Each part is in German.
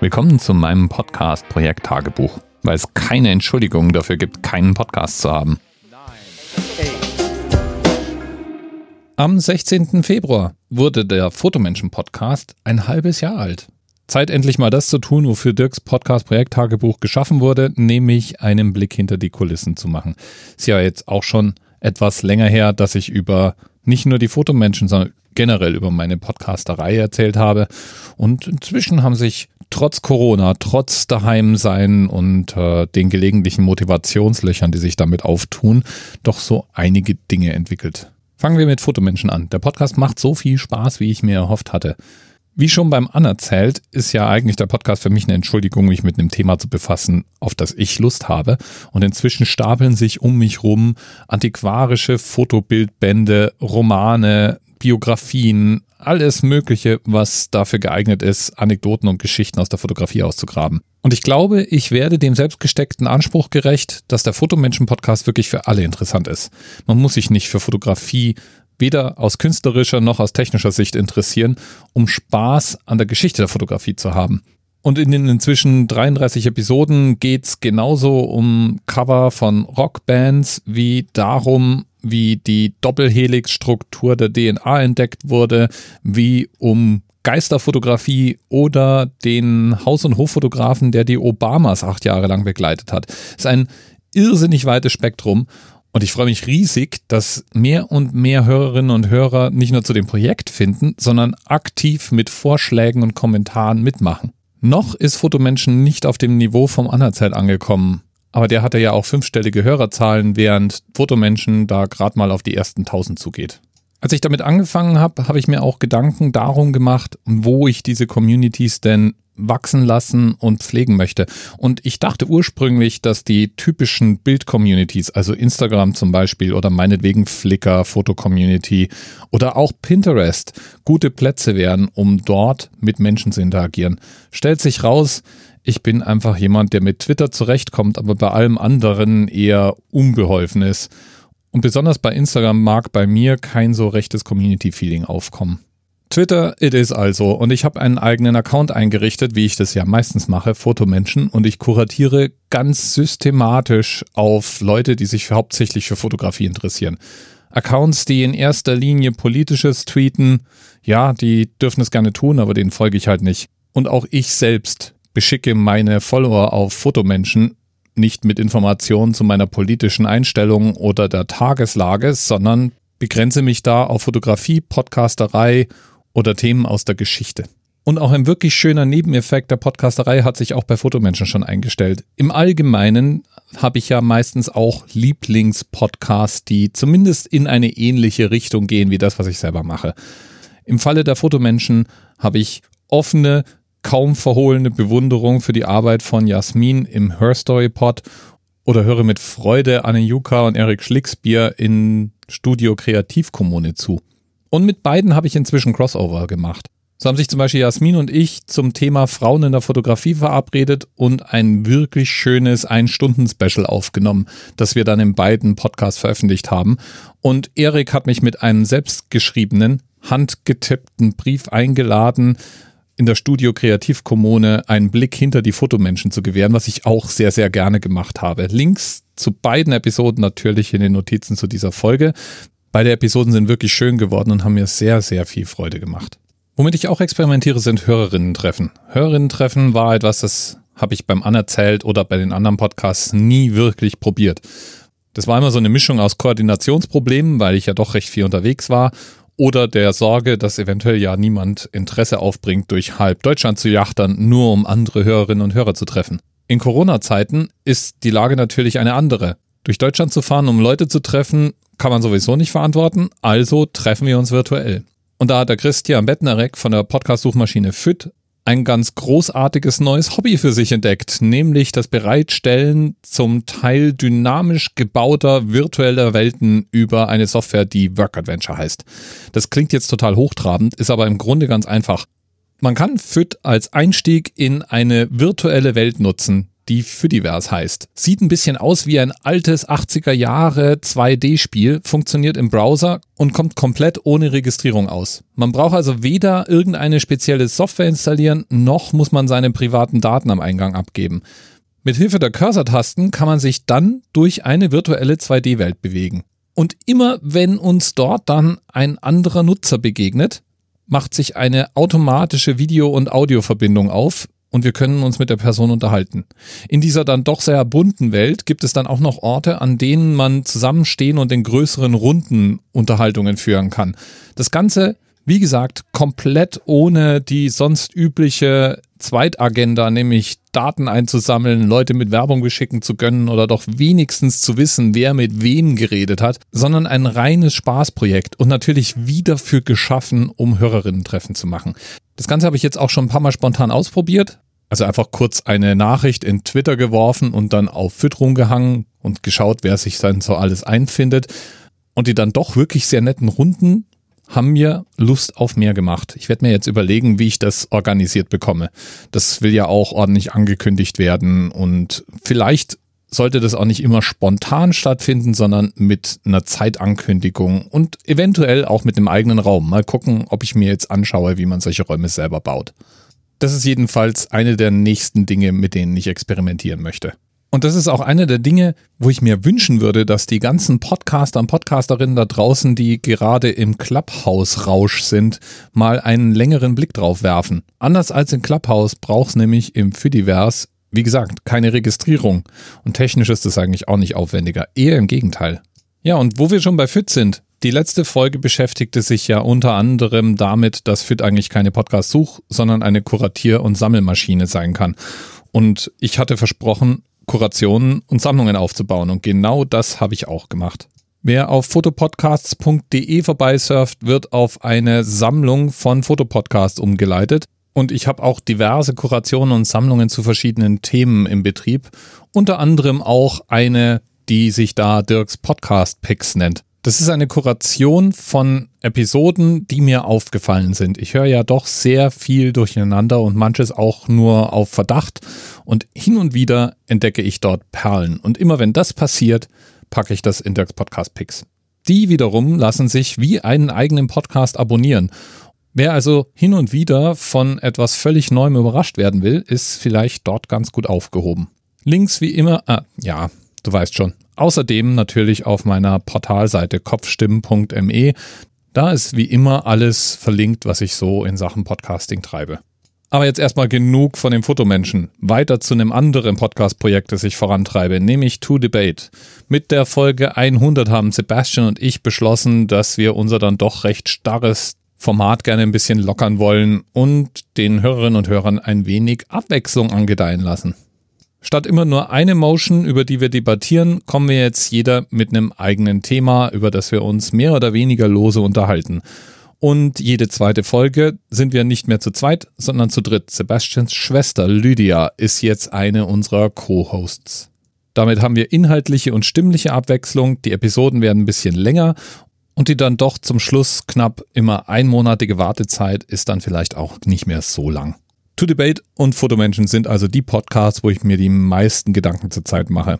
Willkommen zu meinem Podcast Projekt Tagebuch, weil es keine Entschuldigung dafür gibt, keinen Podcast zu haben. Am 16. Februar wurde der Fotomenschen Podcast ein halbes Jahr alt. Zeit endlich mal das zu tun, wofür Dirks Podcast Projekt Tagebuch geschaffen wurde, nämlich einen Blick hinter die Kulissen zu machen. Ist ja jetzt auch schon etwas länger her, dass ich über nicht nur die Fotomenschen, sondern generell über meine Podcasterei erzählt habe. Und inzwischen haben sich trotz Corona, trotz Daheimsein und äh, den gelegentlichen Motivationslöchern, die sich damit auftun, doch so einige Dinge entwickelt. Fangen wir mit Fotomenschen an. Der Podcast macht so viel Spaß, wie ich mir erhofft hatte. Wie schon beim Anerzählt, ist ja eigentlich der Podcast für mich eine Entschuldigung, mich mit einem Thema zu befassen, auf das ich Lust habe. Und inzwischen stapeln sich um mich rum antiquarische Fotobildbände, Romane, Biografien, alles Mögliche, was dafür geeignet ist, Anekdoten und Geschichten aus der Fotografie auszugraben. Und ich glaube, ich werde dem selbstgesteckten Anspruch gerecht, dass der Fotomenschen-Podcast wirklich für alle interessant ist. Man muss sich nicht für Fotografie weder aus künstlerischer noch aus technischer Sicht interessieren, um Spaß an der Geschichte der Fotografie zu haben. Und in den inzwischen 33 Episoden geht's genauso um Cover von Rockbands wie darum, wie die Doppelhelix-Struktur der DNA entdeckt wurde, wie um Geisterfotografie oder den Haus- und Hoffotografen, der die Obamas acht Jahre lang begleitet hat. Es ist ein irrsinnig weites Spektrum und ich freue mich riesig, dass mehr und mehr Hörerinnen und Hörer nicht nur zu dem Projekt finden, sondern aktiv mit Vorschlägen und Kommentaren mitmachen. Noch ist Fotomenschen nicht auf dem Niveau vom Anerzählt angekommen. Aber der hatte ja auch fünfstellige Hörerzahlen, während Fotomenschen da gerade mal auf die ersten 1000 zugeht. Als ich damit angefangen habe, habe ich mir auch Gedanken darum gemacht, wo ich diese Communities denn wachsen lassen und pflegen möchte. Und ich dachte ursprünglich, dass die typischen Bild-Communities, also Instagram zum Beispiel oder meinetwegen Flickr, Foto-Community oder auch Pinterest, gute Plätze wären, um dort mit Menschen zu interagieren. Stellt sich raus, ich bin einfach jemand, der mit Twitter zurechtkommt, aber bei allem anderen eher unbeholfen ist. Und besonders bei Instagram mag bei mir kein so rechtes Community-Feeling aufkommen. Twitter, it is also. Und ich habe einen eigenen Account eingerichtet, wie ich das ja meistens mache, Fotomenschen. Und ich kuratiere ganz systematisch auf Leute, die sich hauptsächlich für Fotografie interessieren. Accounts, die in erster Linie politisches tweeten, ja, die dürfen es gerne tun, aber denen folge ich halt nicht. Und auch ich selbst beschicke meine Follower auf Fotomenschen nicht mit Informationen zu meiner politischen Einstellung oder der Tageslage, sondern begrenze mich da auf Fotografie, Podcasterei oder Themen aus der Geschichte. Und auch ein wirklich schöner Nebeneffekt der Podcasterei hat sich auch bei Fotomenschen schon eingestellt. Im Allgemeinen habe ich ja meistens auch Lieblingspodcasts, die zumindest in eine ähnliche Richtung gehen wie das, was ich selber mache. Im Falle der Fotomenschen habe ich offene, kaum verhohlene Bewunderung für die Arbeit von Jasmin im Her Story Pod oder höre mit Freude Anne Juka und Erik Schlicksbier in Studio Kreativkommune zu. Und mit beiden habe ich inzwischen Crossover gemacht. So haben sich zum Beispiel Jasmin und ich zum Thema Frauen in der Fotografie verabredet und ein wirklich schönes Ein-Stunden-Special aufgenommen, das wir dann in beiden Podcasts veröffentlicht haben. Und Erik hat mich mit einem selbstgeschriebenen, handgetippten Brief eingeladen, in der Studio Kreativkommune einen Blick hinter die Fotomenschen zu gewähren, was ich auch sehr, sehr gerne gemacht habe. Links zu beiden Episoden natürlich in den Notizen zu dieser Folge. Beide Episoden sind wirklich schön geworden und haben mir sehr, sehr viel Freude gemacht. Womit ich auch experimentiere, sind Hörerinnen-Treffen. Hörerinnen-Treffen war etwas, das habe ich beim Anerzählt oder bei den anderen Podcasts nie wirklich probiert. Das war immer so eine Mischung aus Koordinationsproblemen, weil ich ja doch recht viel unterwegs war, oder der Sorge, dass eventuell ja niemand Interesse aufbringt, durch halb Deutschland zu jachtern, nur um andere Hörerinnen und Hörer zu treffen. In Corona-Zeiten ist die Lage natürlich eine andere. Durch Deutschland zu fahren, um Leute zu treffen, kann man sowieso nicht verantworten, also treffen wir uns virtuell. Und da hat der Christian Bettnerek von der Podcast-Suchmaschine FIT ein ganz großartiges neues Hobby für sich entdeckt, nämlich das Bereitstellen zum Teil dynamisch gebauter virtueller Welten über eine Software, die Work Adventure heißt. Das klingt jetzt total hochtrabend, ist aber im Grunde ganz einfach. Man kann FIT als Einstieg in eine virtuelle Welt nutzen, die Fidiverse heißt. Sieht ein bisschen aus wie ein altes 80er Jahre 2D-Spiel, funktioniert im Browser und kommt komplett ohne Registrierung aus. Man braucht also weder irgendeine spezielle Software installieren, noch muss man seine privaten Daten am Eingang abgeben. Mit Hilfe der Cursor-Tasten kann man sich dann durch eine virtuelle 2D-Welt bewegen. Und immer wenn uns dort dann ein anderer Nutzer begegnet, macht sich eine automatische Video- und Audioverbindung auf, und wir können uns mit der Person unterhalten. In dieser dann doch sehr bunten Welt gibt es dann auch noch Orte, an denen man zusammenstehen und in größeren Runden Unterhaltungen führen kann. Das Ganze, wie gesagt, komplett ohne die sonst übliche Zweitagenda, nämlich Daten einzusammeln, Leute mit Werbung beschicken zu können oder doch wenigstens zu wissen, wer mit wem geredet hat, sondern ein reines Spaßprojekt und natürlich wieder für geschaffen, um Hörerinnen-Treffen zu machen. Das Ganze habe ich jetzt auch schon ein paar Mal spontan ausprobiert. Also einfach kurz eine Nachricht in Twitter geworfen und dann auf Fütterung gehangen und geschaut, wer sich dann so alles einfindet. Und die dann doch wirklich sehr netten Runden haben mir Lust auf mehr gemacht. Ich werde mir jetzt überlegen, wie ich das organisiert bekomme. Das will ja auch ordentlich angekündigt werden und vielleicht sollte das auch nicht immer spontan stattfinden, sondern mit einer Zeitankündigung und eventuell auch mit einem eigenen Raum. Mal gucken, ob ich mir jetzt anschaue, wie man solche Räume selber baut. Das ist jedenfalls eine der nächsten Dinge, mit denen ich experimentieren möchte. Und das ist auch eine der Dinge, wo ich mir wünschen würde, dass die ganzen Podcaster und Podcasterinnen da draußen, die gerade im Clubhouse-Rausch sind, mal einen längeren Blick drauf werfen. Anders als in Clubhouse braucht es nämlich im Fidiverse wie gesagt, keine Registrierung. Und technisch ist das eigentlich auch nicht aufwendiger. Eher im Gegenteil. Ja, und wo wir schon bei Fit sind, die letzte Folge beschäftigte sich ja unter anderem damit, dass Fit eigentlich keine Podcast-Such, sondern eine Kuratier- und Sammelmaschine sein kann. Und ich hatte versprochen, Kurationen und Sammlungen aufzubauen. Und genau das habe ich auch gemacht. Wer auf fotopodcasts.de vorbeisurft, wird auf eine Sammlung von Fotopodcasts umgeleitet. Und ich habe auch diverse Kurationen und Sammlungen zu verschiedenen Themen im Betrieb. Unter anderem auch eine, die sich da Dirks Podcast Picks nennt. Das ist eine Kuration von Episoden, die mir aufgefallen sind. Ich höre ja doch sehr viel durcheinander und manches auch nur auf Verdacht. Und hin und wieder entdecke ich dort Perlen. Und immer wenn das passiert, packe ich das in Dirks Podcast Picks. Die wiederum lassen sich wie einen eigenen Podcast abonnieren. Wer also hin und wieder von etwas völlig Neuem überrascht werden will, ist vielleicht dort ganz gut aufgehoben. Links wie immer, ah, ja, du weißt schon. Außerdem natürlich auf meiner Portalseite kopfstimmen.me. Da ist wie immer alles verlinkt, was ich so in Sachen Podcasting treibe. Aber jetzt erstmal genug von dem Fotomenschen. Weiter zu einem anderen Podcast-Projekt, das ich vorantreibe, nämlich To Debate. Mit der Folge 100 haben Sebastian und ich beschlossen, dass wir unser dann doch recht starres Format gerne ein bisschen lockern wollen und den Hörerinnen und Hörern ein wenig Abwechslung angedeihen lassen. Statt immer nur eine Motion, über die wir debattieren, kommen wir jetzt jeder mit einem eigenen Thema, über das wir uns mehr oder weniger lose unterhalten. Und jede zweite Folge sind wir nicht mehr zu zweit, sondern zu dritt. Sebastians Schwester Lydia ist jetzt eine unserer Co-Hosts. Damit haben wir inhaltliche und stimmliche Abwechslung. Die Episoden werden ein bisschen länger und die dann doch zum Schluss knapp immer einmonatige Wartezeit ist dann vielleicht auch nicht mehr so lang. To Debate und Fotomenschen sind also die Podcasts, wo ich mir die meisten Gedanken zurzeit mache.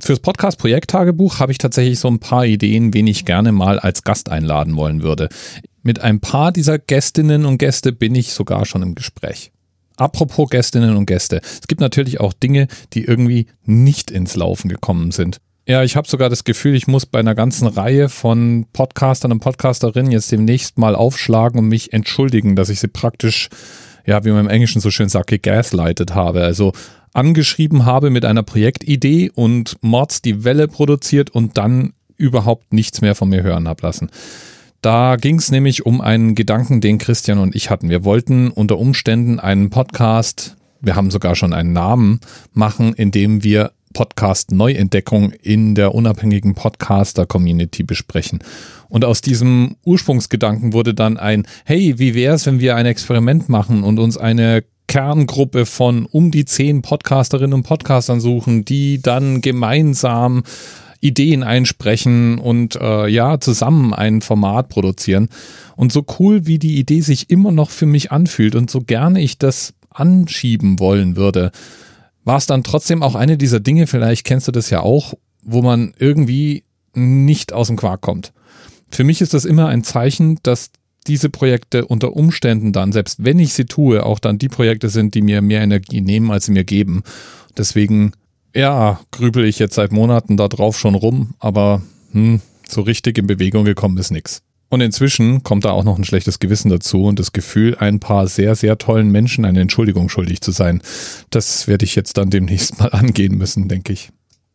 Fürs Podcast Projekttagebuch habe ich tatsächlich so ein paar Ideen, wen ich gerne mal als Gast einladen wollen würde. Mit ein paar dieser Gästinnen und Gäste bin ich sogar schon im Gespräch. Apropos Gästinnen und Gäste. Es gibt natürlich auch Dinge, die irgendwie nicht ins Laufen gekommen sind. Ja, ich habe sogar das Gefühl, ich muss bei einer ganzen Reihe von Podcastern und Podcasterinnen jetzt demnächst mal aufschlagen und mich entschuldigen, dass ich sie praktisch, ja, wie man im Englischen so schön sagt, gegaslightet habe. Also angeschrieben habe mit einer Projektidee und Mords die Welle produziert und dann überhaupt nichts mehr von mir hören ablassen. Da ging es nämlich um einen Gedanken, den Christian und ich hatten. Wir wollten unter Umständen einen Podcast, wir haben sogar schon einen Namen, machen, in dem wir Podcast Neuentdeckung in der unabhängigen Podcaster-Community besprechen. Und aus diesem Ursprungsgedanken wurde dann ein, hey, wie wäre es, wenn wir ein Experiment machen und uns eine Kerngruppe von um die zehn Podcasterinnen und Podcastern suchen, die dann gemeinsam Ideen einsprechen und äh, ja, zusammen ein Format produzieren. Und so cool, wie die Idee sich immer noch für mich anfühlt und so gerne ich das anschieben wollen würde, war es dann trotzdem auch eine dieser Dinge, vielleicht kennst du das ja auch, wo man irgendwie nicht aus dem Quark kommt. Für mich ist das immer ein Zeichen, dass diese Projekte unter Umständen dann, selbst wenn ich sie tue, auch dann die Projekte sind, die mir mehr Energie nehmen, als sie mir geben. Deswegen, ja, grübel ich jetzt seit Monaten da drauf schon rum, aber hm, so richtig in Bewegung gekommen ist nichts. Und inzwischen kommt da auch noch ein schlechtes Gewissen dazu und das Gefühl, ein paar sehr, sehr tollen Menschen eine Entschuldigung schuldig zu sein. Das werde ich jetzt dann demnächst mal angehen müssen, denke ich.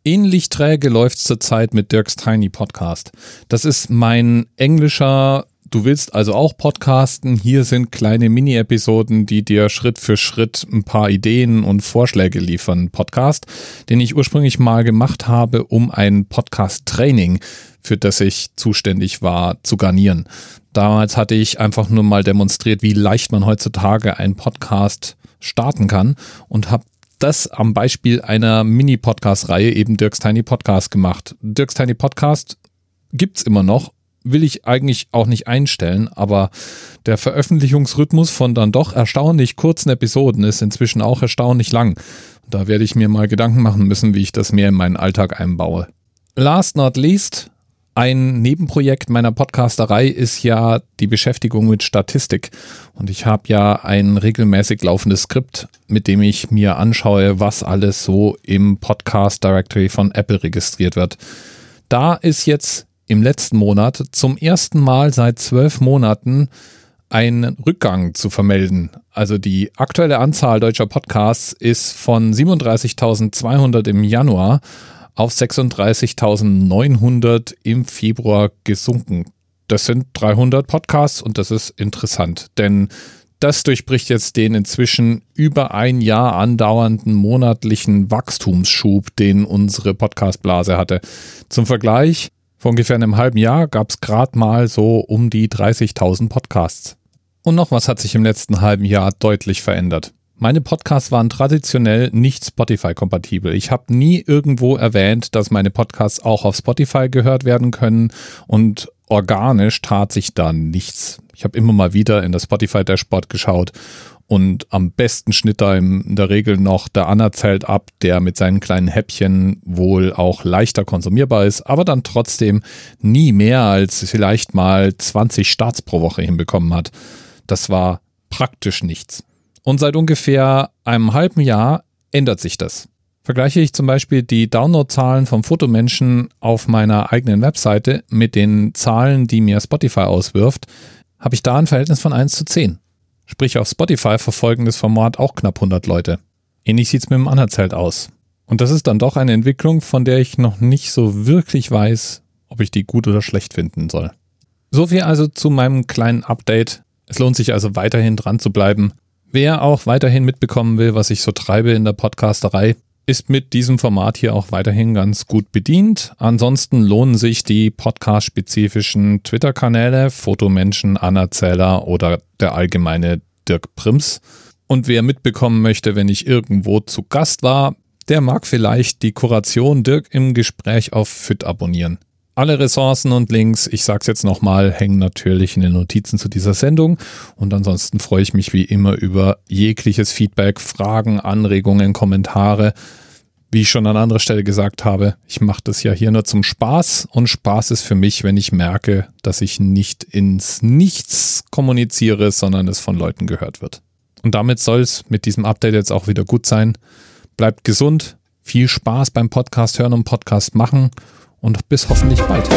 Ähnlich träge läuft zurzeit mit Dirks Tiny Podcast. Das ist mein englischer Du willst also auch podcasten. Hier sind kleine Mini-Episoden, die dir Schritt für Schritt ein paar Ideen und Vorschläge liefern. Podcast, den ich ursprünglich mal gemacht habe, um ein Podcast-Training, für das ich zuständig war, zu garnieren. Damals hatte ich einfach nur mal demonstriert, wie leicht man heutzutage einen Podcast starten kann und habe das am Beispiel einer Mini-Podcast-Reihe, eben Dirks Tiny Podcast gemacht. Dirks Tiny Podcast gibt's immer noch will ich eigentlich auch nicht einstellen, aber der Veröffentlichungsrhythmus von dann doch erstaunlich kurzen Episoden ist inzwischen auch erstaunlich lang. Da werde ich mir mal Gedanken machen müssen, wie ich das mehr in meinen Alltag einbaue. Last not least, ein Nebenprojekt meiner Podcasterei ist ja die Beschäftigung mit Statistik. Und ich habe ja ein regelmäßig laufendes Skript, mit dem ich mir anschaue, was alles so im Podcast Directory von Apple registriert wird. Da ist jetzt im letzten Monat zum ersten Mal seit zwölf Monaten einen Rückgang zu vermelden. Also die aktuelle Anzahl deutscher Podcasts ist von 37.200 im Januar auf 36.900 im Februar gesunken. Das sind 300 Podcasts und das ist interessant, denn das durchbricht jetzt den inzwischen über ein Jahr andauernden monatlichen Wachstumsschub, den unsere Podcastblase hatte. Zum Vergleich, vor ungefähr einem halben Jahr gab es gerade mal so um die 30.000 Podcasts. Und noch was hat sich im letzten halben Jahr deutlich verändert. Meine Podcasts waren traditionell nicht Spotify-kompatibel. Ich habe nie irgendwo erwähnt, dass meine Podcasts auch auf Spotify gehört werden können und organisch tat sich da nichts. Ich habe immer mal wieder in das Spotify-Dashboard geschaut und am besten schnitt da in der Regel noch der Anerzelt ab, der mit seinen kleinen Häppchen wohl auch leichter konsumierbar ist, aber dann trotzdem nie mehr als vielleicht mal 20 Starts pro Woche hinbekommen hat. Das war praktisch nichts. Und seit ungefähr einem halben Jahr ändert sich das. Vergleiche ich zum Beispiel die Downloadzahlen vom Fotomenschen auf meiner eigenen Webseite mit den Zahlen, die mir Spotify auswirft, habe ich da ein Verhältnis von 1 zu 10. Sprich, auf Spotify verfolgen das Format auch knapp 100 Leute. Ähnlich sieht's mit dem Anerzelt aus. Und das ist dann doch eine Entwicklung, von der ich noch nicht so wirklich weiß, ob ich die gut oder schlecht finden soll. So viel also zu meinem kleinen Update. Es lohnt sich also weiterhin dran zu bleiben. Wer auch weiterhin mitbekommen will, was ich so treibe in der Podcasterei, ist mit diesem Format hier auch weiterhin ganz gut bedient. Ansonsten lohnen sich die podcast-spezifischen Twitter-Kanäle, Fotomenschen, Anerzähler oder der allgemeine Dirk Prims. Und wer mitbekommen möchte, wenn ich irgendwo zu Gast war, der mag vielleicht die Kuration Dirk im Gespräch auf FIT abonnieren. Alle Ressourcen und Links, ich sag's jetzt nochmal, hängen natürlich in den Notizen zu dieser Sendung. Und ansonsten freue ich mich wie immer über jegliches Feedback, Fragen, Anregungen, Kommentare. Wie ich schon an anderer Stelle gesagt habe, ich mache das ja hier nur zum Spaß und Spaß ist für mich, wenn ich merke, dass ich nicht ins Nichts kommuniziere, sondern es von Leuten gehört wird. Und damit soll es mit diesem Update jetzt auch wieder gut sein. Bleibt gesund, viel Spaß beim Podcast hören und Podcast machen und bis hoffentlich bald.